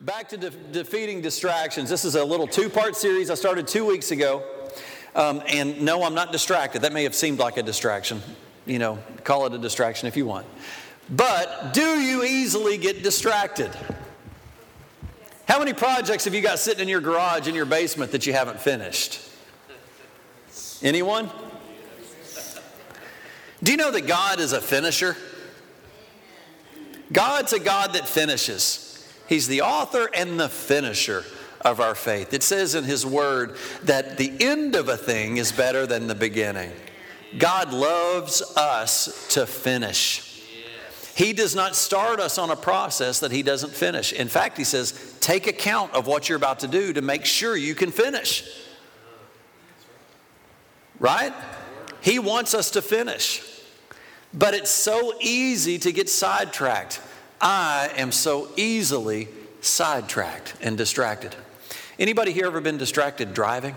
Back to de- defeating distractions. This is a little two part series I started two weeks ago. Um, and no, I'm not distracted. That may have seemed like a distraction. You know, call it a distraction if you want. But do you easily get distracted? How many projects have you got sitting in your garage in your basement that you haven't finished? Anyone? Do you know that God is a finisher? God's a God that finishes. He's the author and the finisher of our faith. It says in His Word that the end of a thing is better than the beginning. God loves us to finish. He does not start us on a process that He doesn't finish. In fact, He says, take account of what you're about to do to make sure you can finish. Right? He wants us to finish. But it's so easy to get sidetracked. I am so easily sidetracked and distracted. Anybody here ever been distracted driving?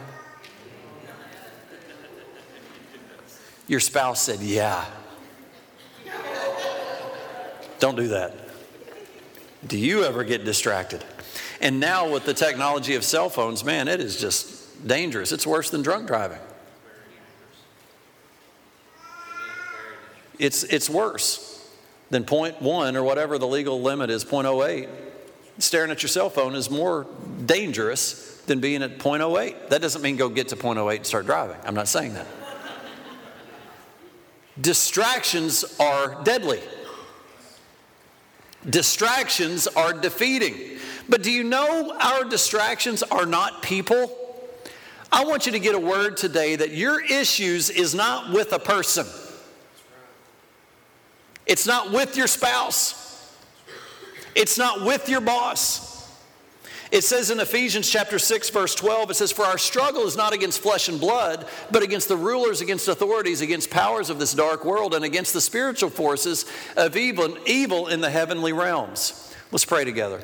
Your spouse said, Yeah. Don't do that. Do you ever get distracted? And now, with the technology of cell phones, man, it is just dangerous. It's worse than drunk driving. It's, it's worse than 0.1 or whatever the legal limit is, 0.08. Staring at your cell phone is more dangerous than being at 0.08. That doesn't mean go get to 0.08 and start driving. I'm not saying that. Distractions are deadly. Distractions are defeating. But do you know our distractions are not people? I want you to get a word today that your issues is not with a person. It's not with your spouse. It's not with your boss. It says in Ephesians chapter 6 verse 12 it says for our struggle is not against flesh and blood but against the rulers against authorities against powers of this dark world and against the spiritual forces of evil evil in the heavenly realms. Let's pray together.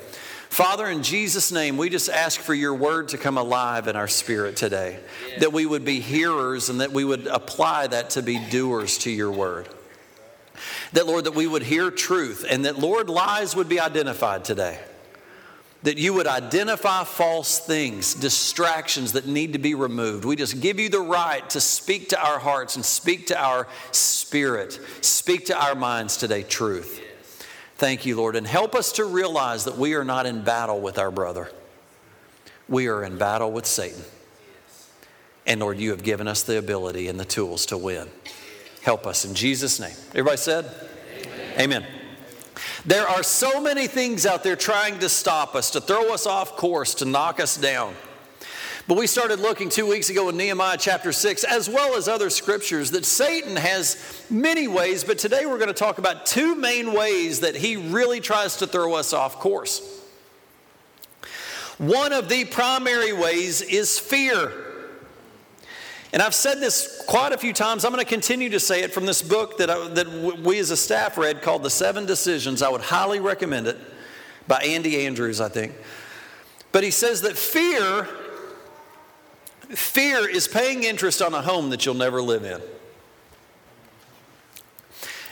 Father, in Jesus' name, we just ask for your word to come alive in our spirit today, that we would be hearers and that we would apply that to be doers to your word. That, Lord, that we would hear truth and that, Lord, lies would be identified today. That you would identify false things, distractions that need to be removed. We just give you the right to speak to our hearts and speak to our spirit, speak to our minds today truth. Thank you, Lord. And help us to realize that we are not in battle with our brother, we are in battle with Satan. And Lord, you have given us the ability and the tools to win. Help us in Jesus' name. Everybody said? Amen. Amen. There are so many things out there trying to stop us, to throw us off course, to knock us down. But we started looking two weeks ago in Nehemiah chapter 6, as well as other scriptures, that Satan has many ways, but today we're going to talk about two main ways that he really tries to throw us off course. One of the primary ways is fear. And I've said this quite a few times. I'm going to continue to say it from this book that, I, that we as a staff read called The Seven Decisions. I would highly recommend it by Andy Andrews, I think. But he says that fear, fear is paying interest on a home that you'll never live in.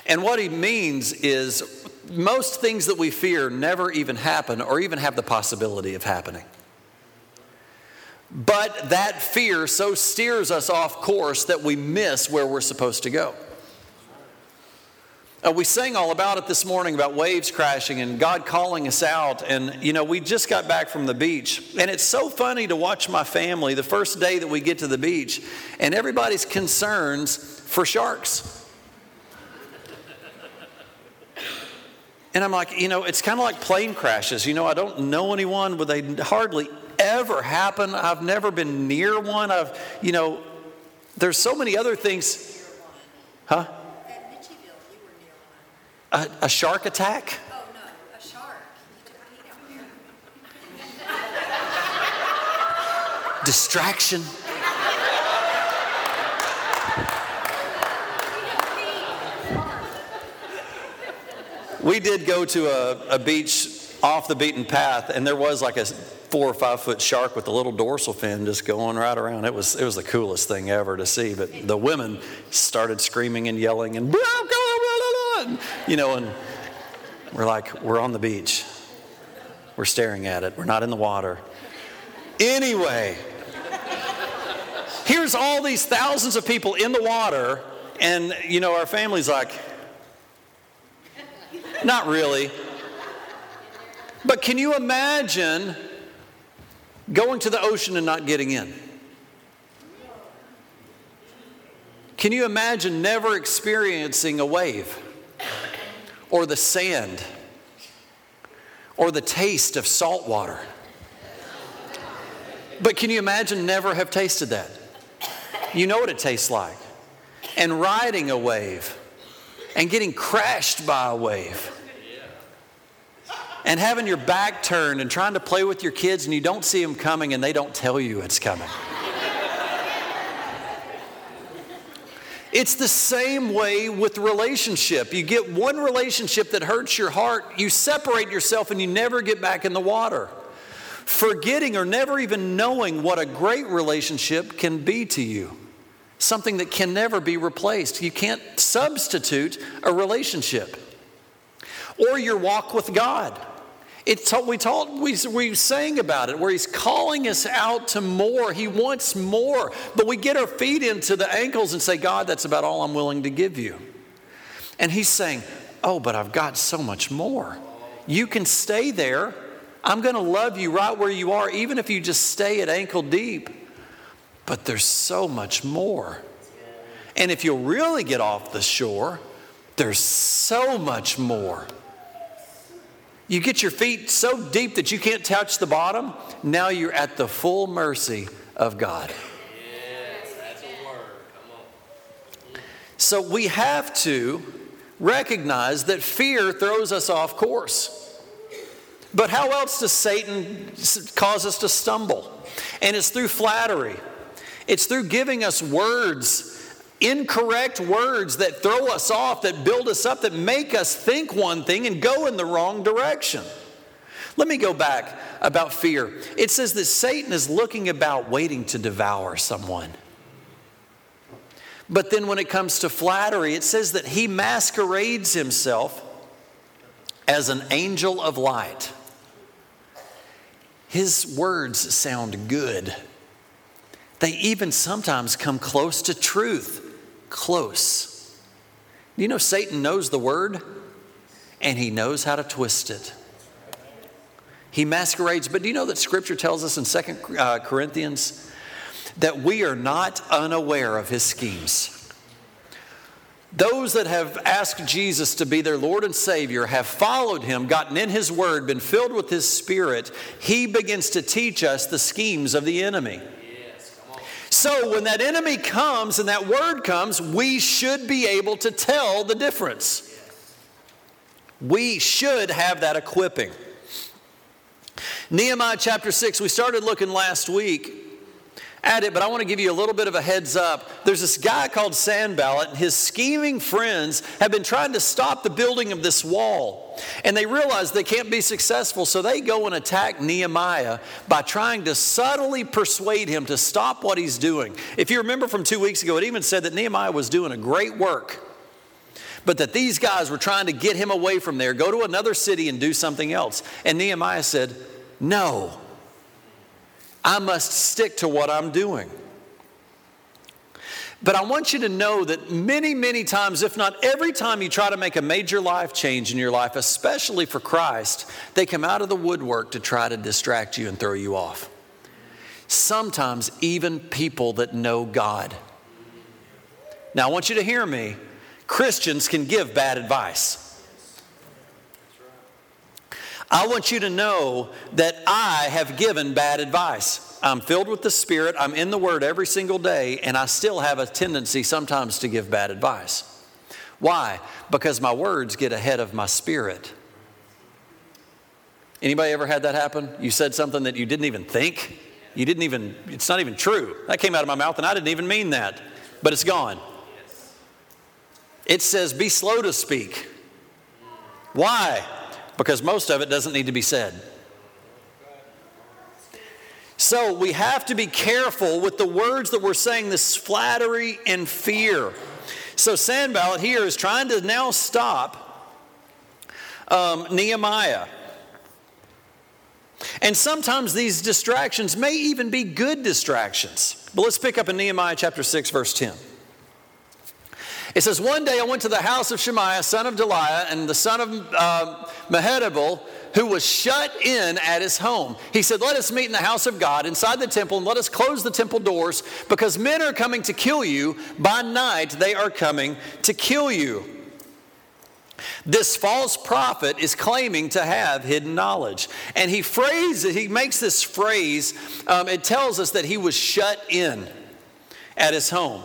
And what he means is most things that we fear never even happen or even have the possibility of happening. But that fear so steers us off course that we miss where we're supposed to go. Uh, we sang all about it this morning about waves crashing and God calling us out. And, you know, we just got back from the beach. And it's so funny to watch my family the first day that we get to the beach and everybody's concerns for sharks. And I'm like, you know, it's kind of like plane crashes. You know, I don't know anyone, but they hardly ever happen. I've never been near one. I've, you know, there's so many other things. Huh? A, a shark attack? Oh, no, a shark. Distraction? We did go to a, a beach off the beaten path, and there was like a four or five foot shark with a little dorsal fin just going right around. It was, it was the coolest thing ever to see. But the women started screaming and yelling and, you know, and we're like, we're on the beach. We're staring at it. We're not in the water. Anyway, here's all these thousands of people in the water, and you know, our family's like, not really. But can you imagine going to the ocean and not getting in? Can you imagine never experiencing a wave or the sand or the taste of salt water? But can you imagine never have tasted that? You know what it tastes like. And riding a wave and getting crashed by a wave and having your back turned and trying to play with your kids and you don't see them coming and they don't tell you it's coming. It's the same way with relationship. You get one relationship that hurts your heart, you separate yourself and you never get back in the water. Forgetting or never even knowing what a great relationship can be to you. Something that can never be replaced. You can't substitute a relationship. Or your walk with God. It's, what we, taught, we, we sang about it, where he's calling us out to more. He wants more. But we get our feet into the ankles and say, God, that's about all I'm willing to give you. And he's saying, Oh, but I've got so much more. You can stay there. I'm going to love you right where you are, even if you just stay at ankle deep. But there's so much more. And if you'll really get off the shore, there's so much more. You get your feet so deep that you can't touch the bottom. Now you're at the full mercy of God. Yes, that's a word. Mm. So we have to recognize that fear throws us off course. But how else does Satan cause us to stumble? And it's through flattery. It's through giving us words incorrect words that throw us off, that build us up, that make us think one thing and go in the wrong direction. Let me go back about fear. It says that Satan is looking about waiting to devour someone. But then when it comes to flattery, it says that he masquerades himself as an angel of light. His words sound good. They even sometimes come close to truth close. You know, Satan knows the word and he knows how to twist it. He masquerades, but do you know that scripture tells us in Second uh, Corinthians that we are not unaware of his schemes? Those that have asked Jesus to be their Lord and Savior have followed him, gotten in his word, been filled with his spirit. He begins to teach us the schemes of the enemy. So when that enemy comes and that word comes, we should be able to tell the difference. We should have that equipping. Nehemiah chapter 6, we started looking last week at it, but I want to give you a little bit of a heads up. There's this guy called Sanballat, and his scheming friends have been trying to stop the building of this wall. And they realize they can't be successful, so they go and attack Nehemiah by trying to subtly persuade him to stop what he's doing. If you remember from two weeks ago, it even said that Nehemiah was doing a great work, but that these guys were trying to get him away from there, go to another city and do something else. And Nehemiah said, No. I must stick to what I'm doing. But I want you to know that many, many times, if not every time you try to make a major life change in your life, especially for Christ, they come out of the woodwork to try to distract you and throw you off. Sometimes, even people that know God. Now, I want you to hear me. Christians can give bad advice. I want you to know that I have given bad advice. I'm filled with the Spirit, I'm in the Word every single day, and I still have a tendency sometimes to give bad advice. Why? Because my words get ahead of my spirit. Anybody ever had that happen? You said something that you didn't even think? You didn't even, it's not even true. That came out of my mouth and I didn't even mean that, but it's gone. It says, be slow to speak. Why? Because most of it doesn't need to be said. So we have to be careful with the words that we're saying, this flattery and fear. So Sanballat here is trying to now stop um, Nehemiah. And sometimes these distractions may even be good distractions. But let's pick up in Nehemiah chapter 6, verse 10. It says, One day I went to the house of Shemaiah, son of Delaiah, and the son of uh, who was shut in at his home. He said, Let us meet in the house of God inside the temple, and let us close the temple doors, because men are coming to kill you. By night they are coming to kill you. This false prophet is claiming to have hidden knowledge. And he phrases, he makes this phrase, um, it tells us that he was shut in at his home.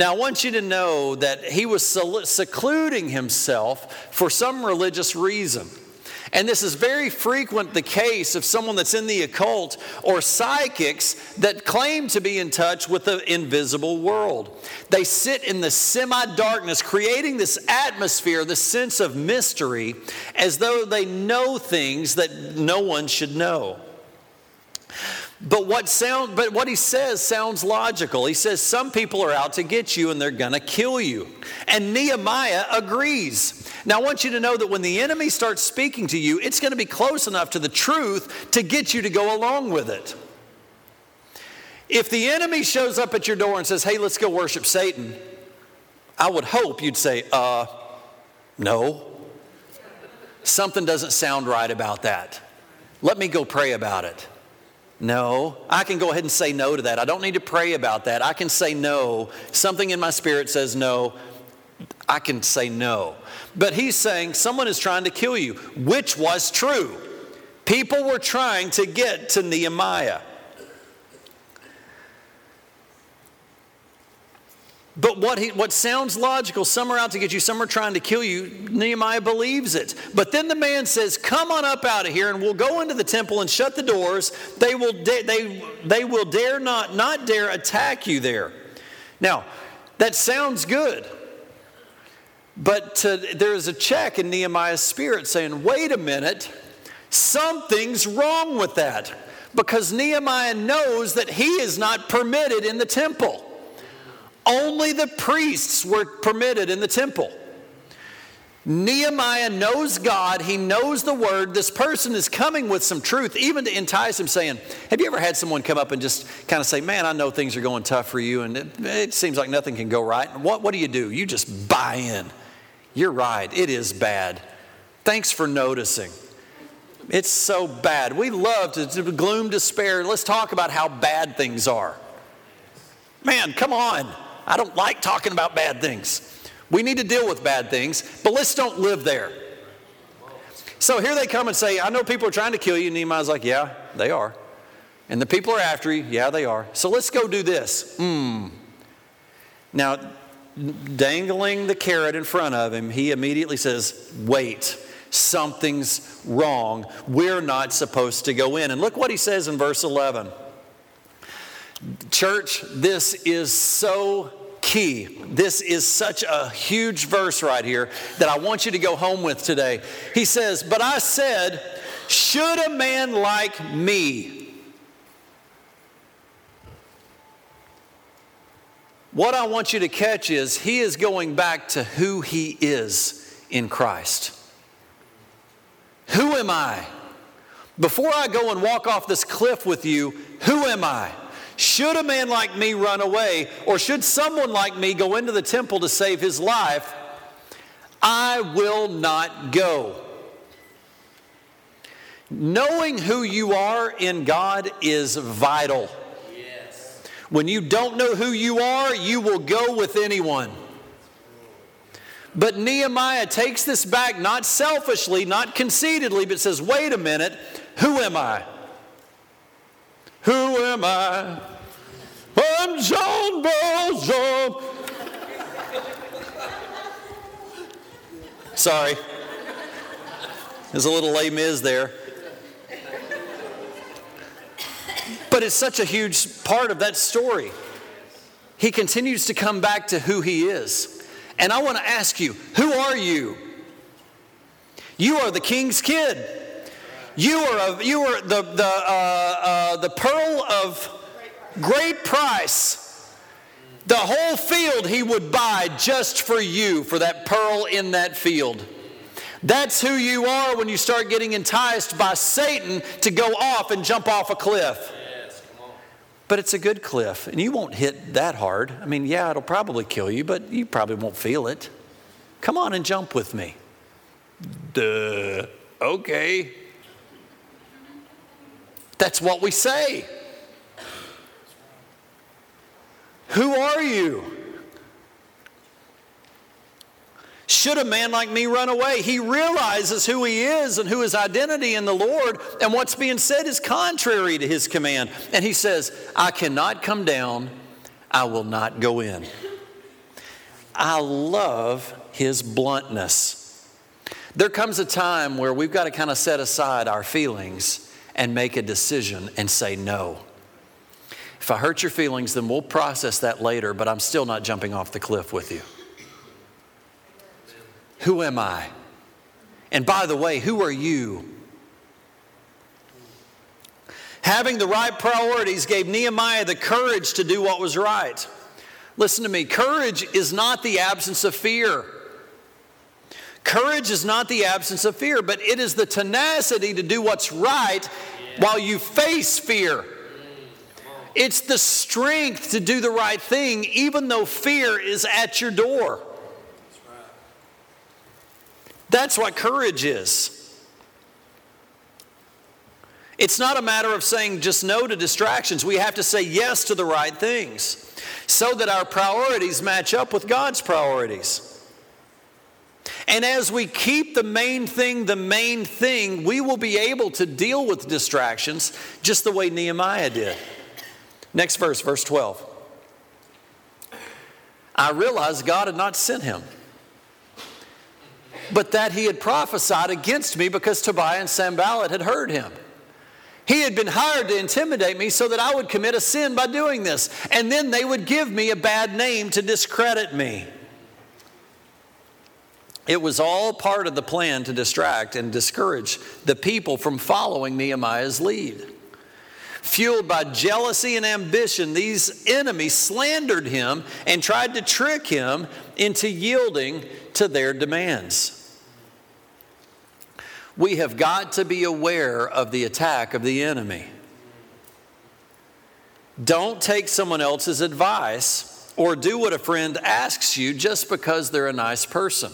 Now, I want you to know that he was secluding himself for some religious reason. And this is very frequent the case of someone that's in the occult or psychics that claim to be in touch with the invisible world. They sit in the semi darkness, creating this atmosphere, this sense of mystery, as though they know things that no one should know. But what sound but what he says sounds logical. He says some people are out to get you and they're going to kill you. And Nehemiah agrees. Now I want you to know that when the enemy starts speaking to you, it's going to be close enough to the truth to get you to go along with it. If the enemy shows up at your door and says, "Hey, let's go worship Satan." I would hope you'd say, "Uh, no. Something doesn't sound right about that. Let me go pray about it." No, I can go ahead and say no to that. I don't need to pray about that. I can say no. Something in my spirit says no. I can say no. But he's saying someone is trying to kill you, which was true. People were trying to get to Nehemiah. But what, he, what sounds logical, some are out to get you, some are trying to kill you, Nehemiah believes it. But then the man says, Come on up out of here, and we'll go into the temple and shut the doors. They will, da- they, they will dare not, not dare attack you there. Now, that sounds good. But to, there is a check in Nehemiah's spirit saying, Wait a minute, something's wrong with that. Because Nehemiah knows that he is not permitted in the temple. Only the priests were permitted in the temple. Nehemiah knows God, he knows the word. This person is coming with some truth, even to entice him, saying, Have you ever had someone come up and just kind of say, Man, I know things are going tough for you, and it, it seems like nothing can go right. what, what do you do? You just buy in. You're right, it is bad. Thanks for noticing. It's so bad. We love to, to gloom, despair. Let's talk about how bad things are. Man, come on. I don't like talking about bad things. We need to deal with bad things, but let's don't live there. So here they come and say, I know people are trying to kill you. Nehemiah's like, Yeah, they are. And the people are after you. Yeah, they are. So let's go do this. Hmm. Now, dangling the carrot in front of him, he immediately says, Wait, something's wrong. We're not supposed to go in. And look what he says in verse 11. Church, this is so key. This is such a huge verse right here that I want you to go home with today. He says, But I said, Should a man like me? What I want you to catch is he is going back to who he is in Christ. Who am I? Before I go and walk off this cliff with you, who am I? Should a man like me run away, or should someone like me go into the temple to save his life? I will not go. Knowing who you are in God is vital. Yes. When you don't know who you are, you will go with anyone. But Nehemiah takes this back, not selfishly, not conceitedly, but says, wait a minute, who am I? Who am I? I'm John Valjean. Sorry. There's a little Les Mis there. But it's such a huge part of that story. He continues to come back to who he is. And I want to ask you, who are you? You are the king's kid. You are, a, you are the, the, uh, uh, the pearl of great price. The whole field he would buy just for you, for that pearl in that field. That's who you are when you start getting enticed by Satan to go off and jump off a cliff. Yes, but it's a good cliff, and you won't hit that hard. I mean, yeah, it'll probably kill you, but you probably won't feel it. Come on and jump with me. Duh. Okay. That's what we say. Who are you? Should a man like me run away? He realizes who he is and who his identity in the Lord, and what's being said is contrary to his command. And he says, I cannot come down, I will not go in. I love his bluntness. There comes a time where we've got to kind of set aside our feelings and make a decision and say no. If I hurt your feelings, then we'll process that later, but I'm still not jumping off the cliff with you. Who am I? And by the way, who are you? Having the right priorities gave Nehemiah the courage to do what was right. Listen to me courage is not the absence of fear. Courage is not the absence of fear, but it is the tenacity to do what's right while you face fear. It's the strength to do the right thing, even though fear is at your door. That's what courage is. It's not a matter of saying just no to distractions. We have to say yes to the right things so that our priorities match up with God's priorities. And as we keep the main thing the main thing, we will be able to deal with distractions just the way Nehemiah did. Next verse, verse 12. I realized God had not sent him but that he had prophesied against me because Tobiah and Sanballat had heard him. He had been hired to intimidate me so that I would commit a sin by doing this, and then they would give me a bad name to discredit me. It was all part of the plan to distract and discourage the people from following Nehemiah's lead. Fueled by jealousy and ambition, these enemies slandered him and tried to trick him into yielding to their demands we have got to be aware of the attack of the enemy. Don't take someone else's advice or do what a friend asks you just because they're a nice person.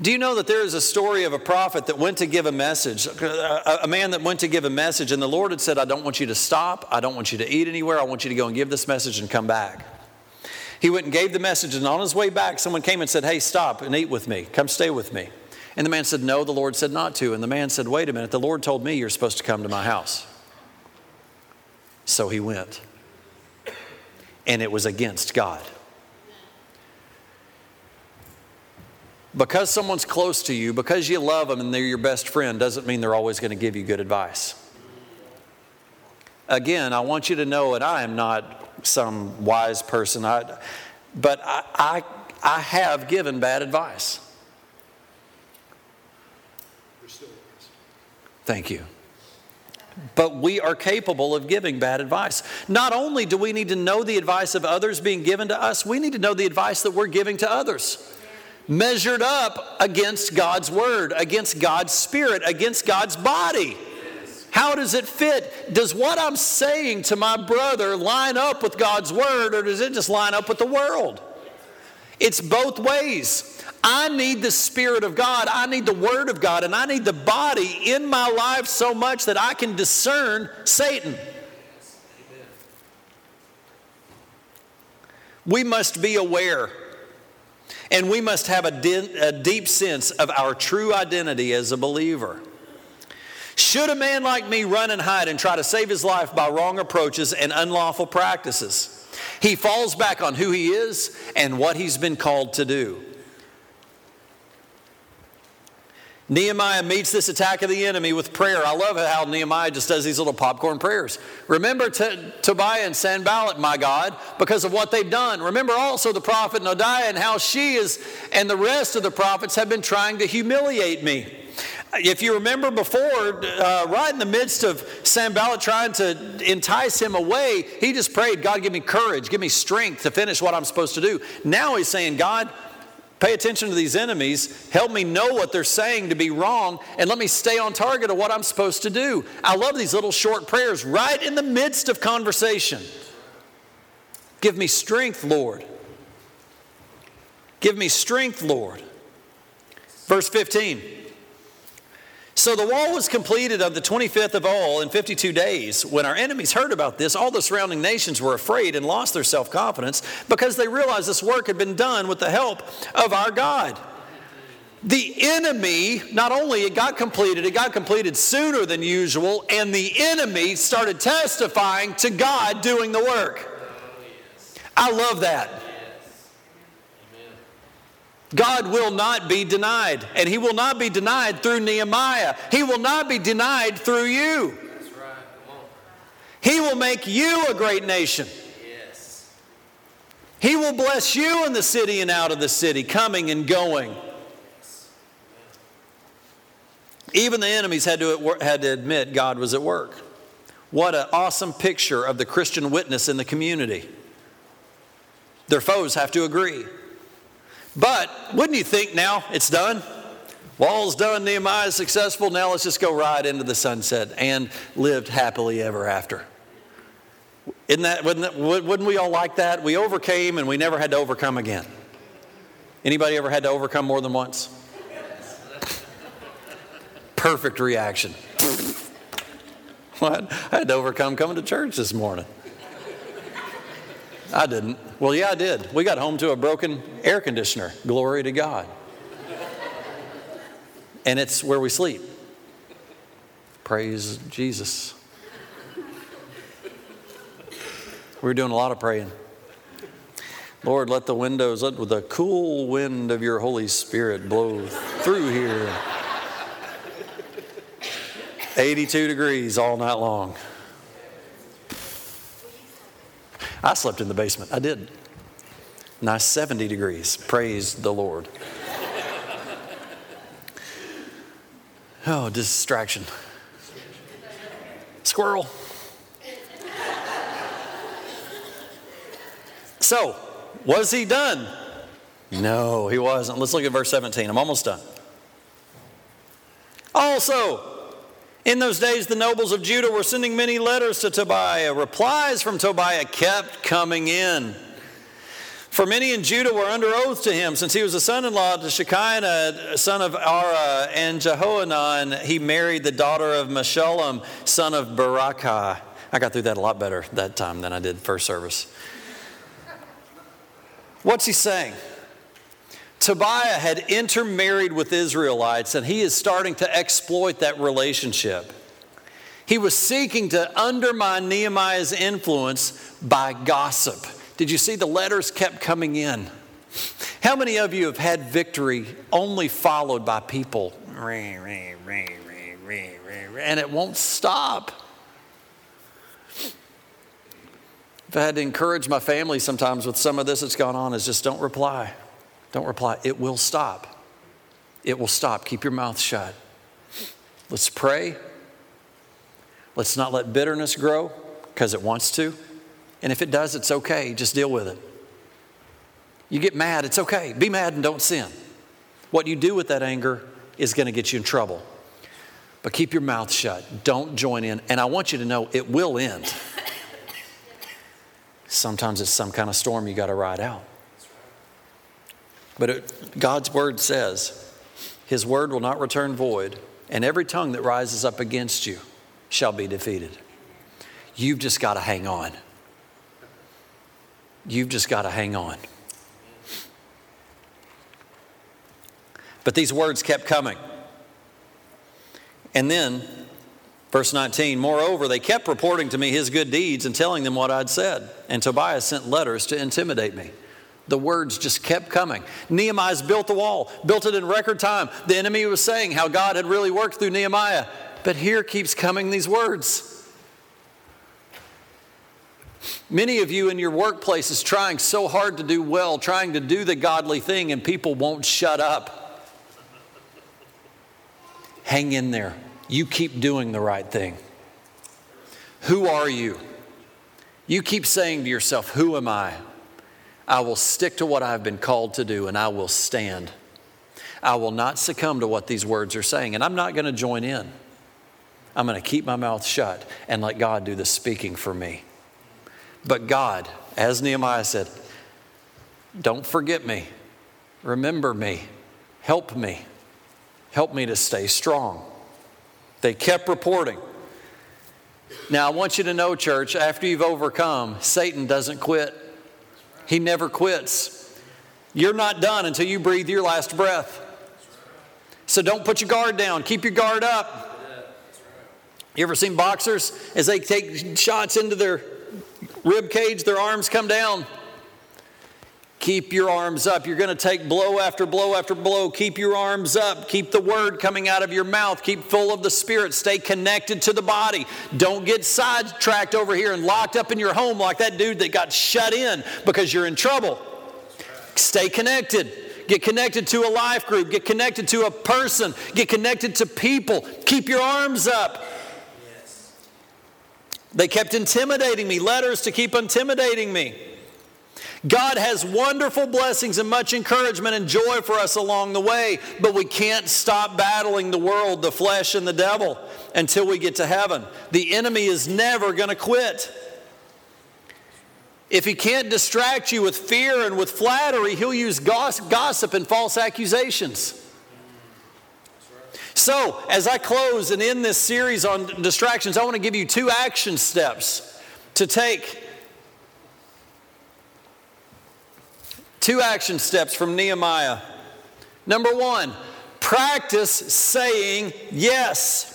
Do you know that there is a story of a prophet that went to give a message, a man that went to give a message, and the Lord had said, I don't want you to stop. I don't want you to eat anywhere. I want you to go and give this message and come back. He went and gave the message, and on his way back, someone came and said, Hey, stop and eat with me. Come stay with me. And the man said, No, the Lord said not to. And the man said, Wait a minute, the Lord told me you're supposed to come to my house. So he went. And it was against God. Because someone's close to you, because you love them and they're your best friend, doesn't mean they're always going to give you good advice. Again, I want you to know, and I am not some wise person, I, but I, I, I have given bad advice. Thank you. But we are capable of giving bad advice. Not only do we need to know the advice of others being given to us, we need to know the advice that we're giving to others. Measured up against God's word, against God's spirit, against God's body. How does it fit? Does what I'm saying to my brother line up with God's word or does it just line up with the world? It's both ways. I need the Spirit of God. I need the Word of God. And I need the body in my life so much that I can discern Satan. We must be aware and we must have a, de- a, deep sense of our true identity as a believer. Should a man like me run and hide and try to save his life by wrong approaches and unlawful practices? He falls back on who he is and what he's been called to do. Nehemiah meets this attack of the enemy with prayer. I love how Nehemiah just does these little popcorn prayers. Remember T- Tobiah and Sanballat, my God, because of what they've done. Remember also the prophet Noadiah and how she is and the rest of the prophets have been trying to humiliate me. If you remember before, uh, right in the midst of Sanballat trying to entice him away, he just prayed, God, give me courage, give me strength to finish what I'm supposed to do. Now he's saying, God, Pay attention to these enemies. Help me know what they're saying to be wrong, and let me stay on target of what I'm supposed to do. I love these little short prayers right in the midst of conversation. Give me strength, Lord. Give me strength, Lord. Verse 15. So the wall was completed on the 25th of Elul in 52 days. When our enemies heard about this, all the surrounding nations were afraid and lost their self confidence because they realized this work had been done with the help of our God. The enemy, not only it got completed, it got completed sooner than usual, and the enemy started testifying to God doing the work. I love that. God will not be denied, and He will not be denied through Nehemiah. He will not be denied through you. He will make you a great nation. Yes. He will bless you in the city and out of the city, coming and going. Even the enemies had to, had to admit God was at work. What an awesome picture of the Christian witness in the community. Their foes have to agree. But wouldn't you think now it's done? Wall's done, Nehemiah is successful, now let's just go right into the sunset and lived happily ever after. Isn't that, wouldn't, that, wouldn't we all like that? We overcame and we never had to overcome again. Anybody ever had to overcome more than once? Perfect reaction. what? I had to overcome coming to church this morning. I didn't. Well, yeah, I did. We got home to a broken air conditioner. Glory to God. And it's where we sleep. Praise Jesus. We were doing a lot of praying. Lord, let the windows, let the cool wind of your Holy Spirit blow through here. 82 degrees all night long. I slept in the basement. I did. Nice 70 degrees. Praise the Lord. Oh, distraction. Squirrel. So, was he done? No, he wasn't. Let's look at verse 17. I'm almost done. Also, in those days, the nobles of Judah were sending many letters to Tobiah. Replies from Tobiah kept coming in. For many in Judah were under oath to him, since he was a son in law to Shekaniah, son of Arah, and Jehohanan. He married the daughter of Meshullam, son of Berekiah. I got through that a lot better that time than I did first service. What's he saying? Tobiah had intermarried with Israelites and he is starting to exploit that relationship. He was seeking to undermine Nehemiah's influence by gossip. Did you see the letters kept coming in? How many of you have had victory only followed by people? And it won't stop. If I had to encourage my family sometimes with some of this that's gone on, is just don't reply. Don't reply. It will stop. It will stop. Keep your mouth shut. Let's pray. Let's not let bitterness grow because it wants to. And if it does, it's okay. Just deal with it. You get mad, it's okay. Be mad and don't sin. What you do with that anger is going to get you in trouble. But keep your mouth shut. Don't join in. And I want you to know it will end. Sometimes it's some kind of storm you got to ride out. But it, God's word says, His word will not return void, and every tongue that rises up against you shall be defeated. You've just got to hang on. You've just got to hang on. But these words kept coming. And then, verse 19, moreover, they kept reporting to me his good deeds and telling them what I'd said. And Tobias sent letters to intimidate me. The words just kept coming. Nehemiah's built the wall, built it in record time. The enemy was saying how God had really worked through Nehemiah. But here keeps coming these words. Many of you in your workplaces trying so hard to do well, trying to do the godly thing, and people won't shut up. Hang in there. You keep doing the right thing. Who are you? You keep saying to yourself, Who am I? I will stick to what I've been called to do and I will stand. I will not succumb to what these words are saying, and I'm not going to join in. I'm going to keep my mouth shut and let God do the speaking for me. But God, as Nehemiah said, don't forget me, remember me, help me, help me to stay strong. They kept reporting. Now, I want you to know, church, after you've overcome, Satan doesn't quit. He never quits. You're not done until you breathe your last breath. So don't put your guard down, keep your guard up. You ever seen boxers as they take shots into their rib cage, their arms come down? Keep your arms up. You're going to take blow after blow after blow. Keep your arms up. Keep the word coming out of your mouth. Keep full of the Spirit. Stay connected to the body. Don't get sidetracked over here and locked up in your home like that dude that got shut in because you're in trouble. Stay connected. Get connected to a life group. Get connected to a person. Get connected to people. Keep your arms up. They kept intimidating me, letters to keep intimidating me. God has wonderful blessings and much encouragement and joy for us along the way, but we can't stop battling the world, the flesh, and the devil until we get to heaven. The enemy is never going to quit. If he can't distract you with fear and with flattery, he'll use gossip and false accusations. So, as I close and end this series on distractions, I want to give you two action steps to take Two action steps from Nehemiah. Number one, practice saying yes.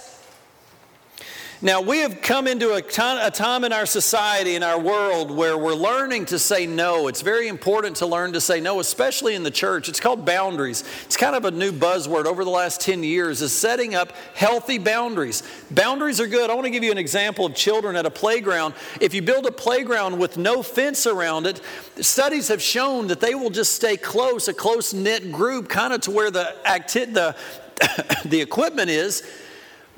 Now, we have come into a, time in our society, in our world, where we're learning to say no. It's very important to learn to say no, especially in the church. It's called boundaries. It's kind of a new buzzword over the last 10 years, is setting up healthy boundaries. Boundaries are good. I want to give you an example of children at a playground. If you build a playground with no fence around it, studies have shown that they will just stay close, a close knit group, kind of to where the, acti- the, the equipment is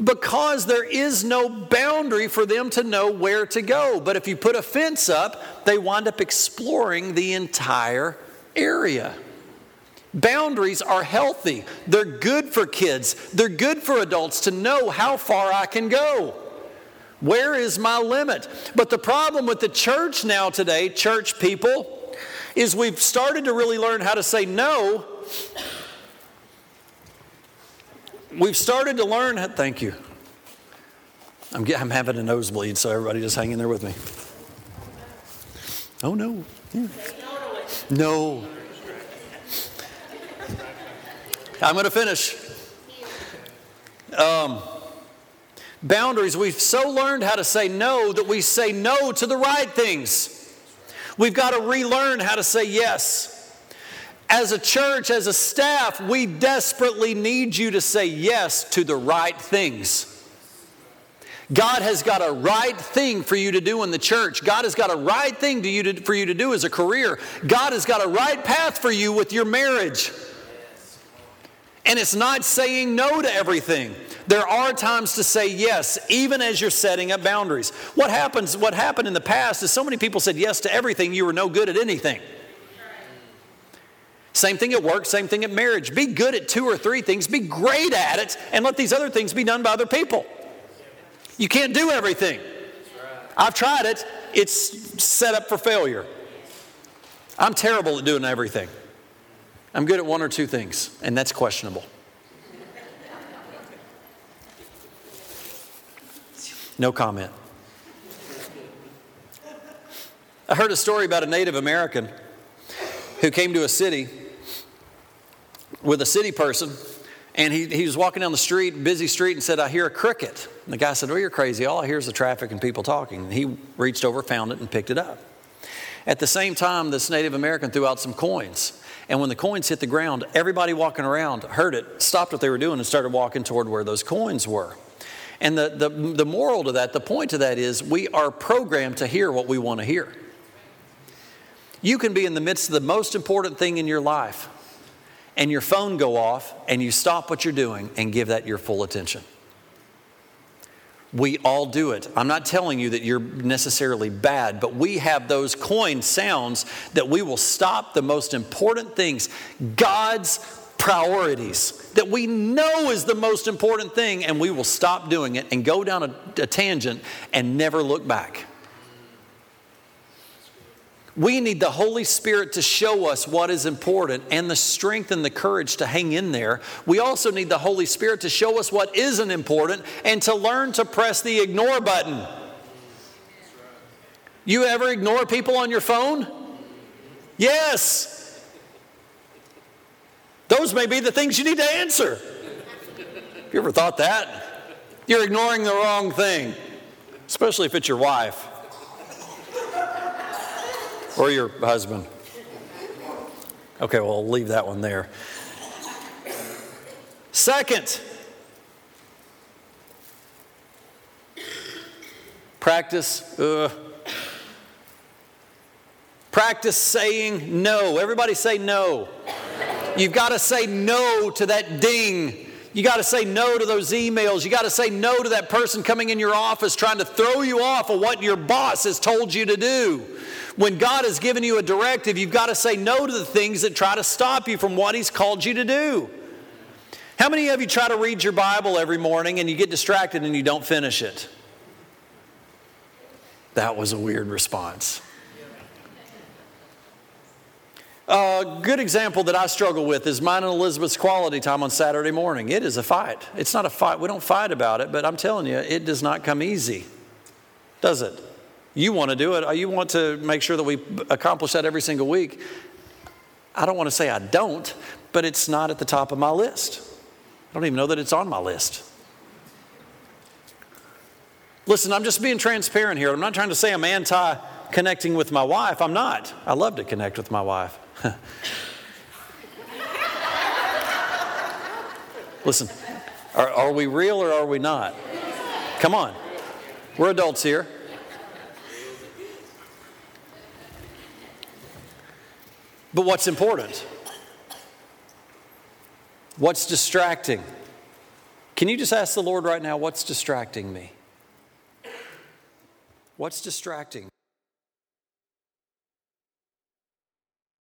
because there is no boundary for them to know where to go. But if you put a fence up, they wind up exploring the entire area. Boundaries are healthy. They're good for kids. They're good for adults to know how far I can go. Where is my limit? But the problem with the church now today, church people, is we've started to really learn how to say no we've started to learn, thank you. I'm, I'm having a nosebleed, so everybody just hang in there with me. Oh, no. Yeah. No. I'm going to finish. Um, boundaries. We've so learned how to say no that we say no to the right things. We've got to relearn how to say yes as a church, as a staff, we desperately need you to say yes to the right things. God has got a right thing for you to do in the church. God has got a right thing to you to, for you to do as a career. God has got a right path for you with your marriage. And it's not saying no to everything. There are times to say yes, even as you're setting up boundaries. What happens, what happened in the past is so many people said yes to everything, you were no good at anything. Same thing at work, same thing at marriage. Be good at two or three things, be great at it, and let these other things be done by other people. You can't do everything. I've tried it, it's set up for failure. I'm terrible at doing everything. I'm good at one or two things, and that's questionable. No comment. I heard a story about a Native American who came to a city with a city person, and he, he was walking down the street, busy street, and said, I hear a cricket. And the guy said, Oh, you're crazy. All I hear is the traffic and people talking. And he reached over, found it, and picked it up. At the same time, this Native American threw out some coins. And when the coins hit the ground, everybody walking around heard it, stopped what they were doing, and started walking toward where those coins were. And the, the, the moral to that, the point to that is we are programmed to hear what we want to hear. You can be in the midst of the most important thing in your life, and your phone go off and you stop what you're doing and give that your full attention. We all do it. I'm not telling you that you're necessarily bad, but we have those coin sounds that we will stop the most important things, God's priorities, that we know is the most important thing, and we will stop doing it and go down a, a tangent and never look back. We need the Holy Spirit to show us what is important and the strength and the courage to hang in there. We also need the Holy Spirit to show us what isn't important and to learn to press the ignore button. You ever ignore people on your phone? Yes. Those may be the things you need to answer. You ever thought that? You're ignoring the wrong thing, especially if it's your wife or your husband. Okay, well, I'll leave that one there. Second, practice. Uh, practice saying no. Everybody say no. You've got to say no to that ding. You got to say no to those emails. You got to say no to that person coming in your office trying to throw you off of what your boss has told you to do. When God has given you a directive, you've got to say no to the things that try to stop you from what He's called you to do. How many of you try to read your Bible every morning and you get distracted and you don't finish it? That was a weird response. A good example that I struggle with is mine and Elizabeth's quality time on Saturday morning. It is a fight. It's not a fight. We don't fight about it, but I'm telling you, it does not come easy, does it? You want to do it. You want to make sure that we accomplish that every single week. I don't want to say I don't, but it's not at the top of my list. I don't even know that it's on my list. Listen, I'm just being transparent here. I'm not trying to say I'm anti connecting with my wife. I'm not. I love to connect with my wife. Listen, are, are we real or are we not? Come on. We're adults here. But what's important? What's distracting? Can you just ask the Lord right now, what's distracting me? What's distracting?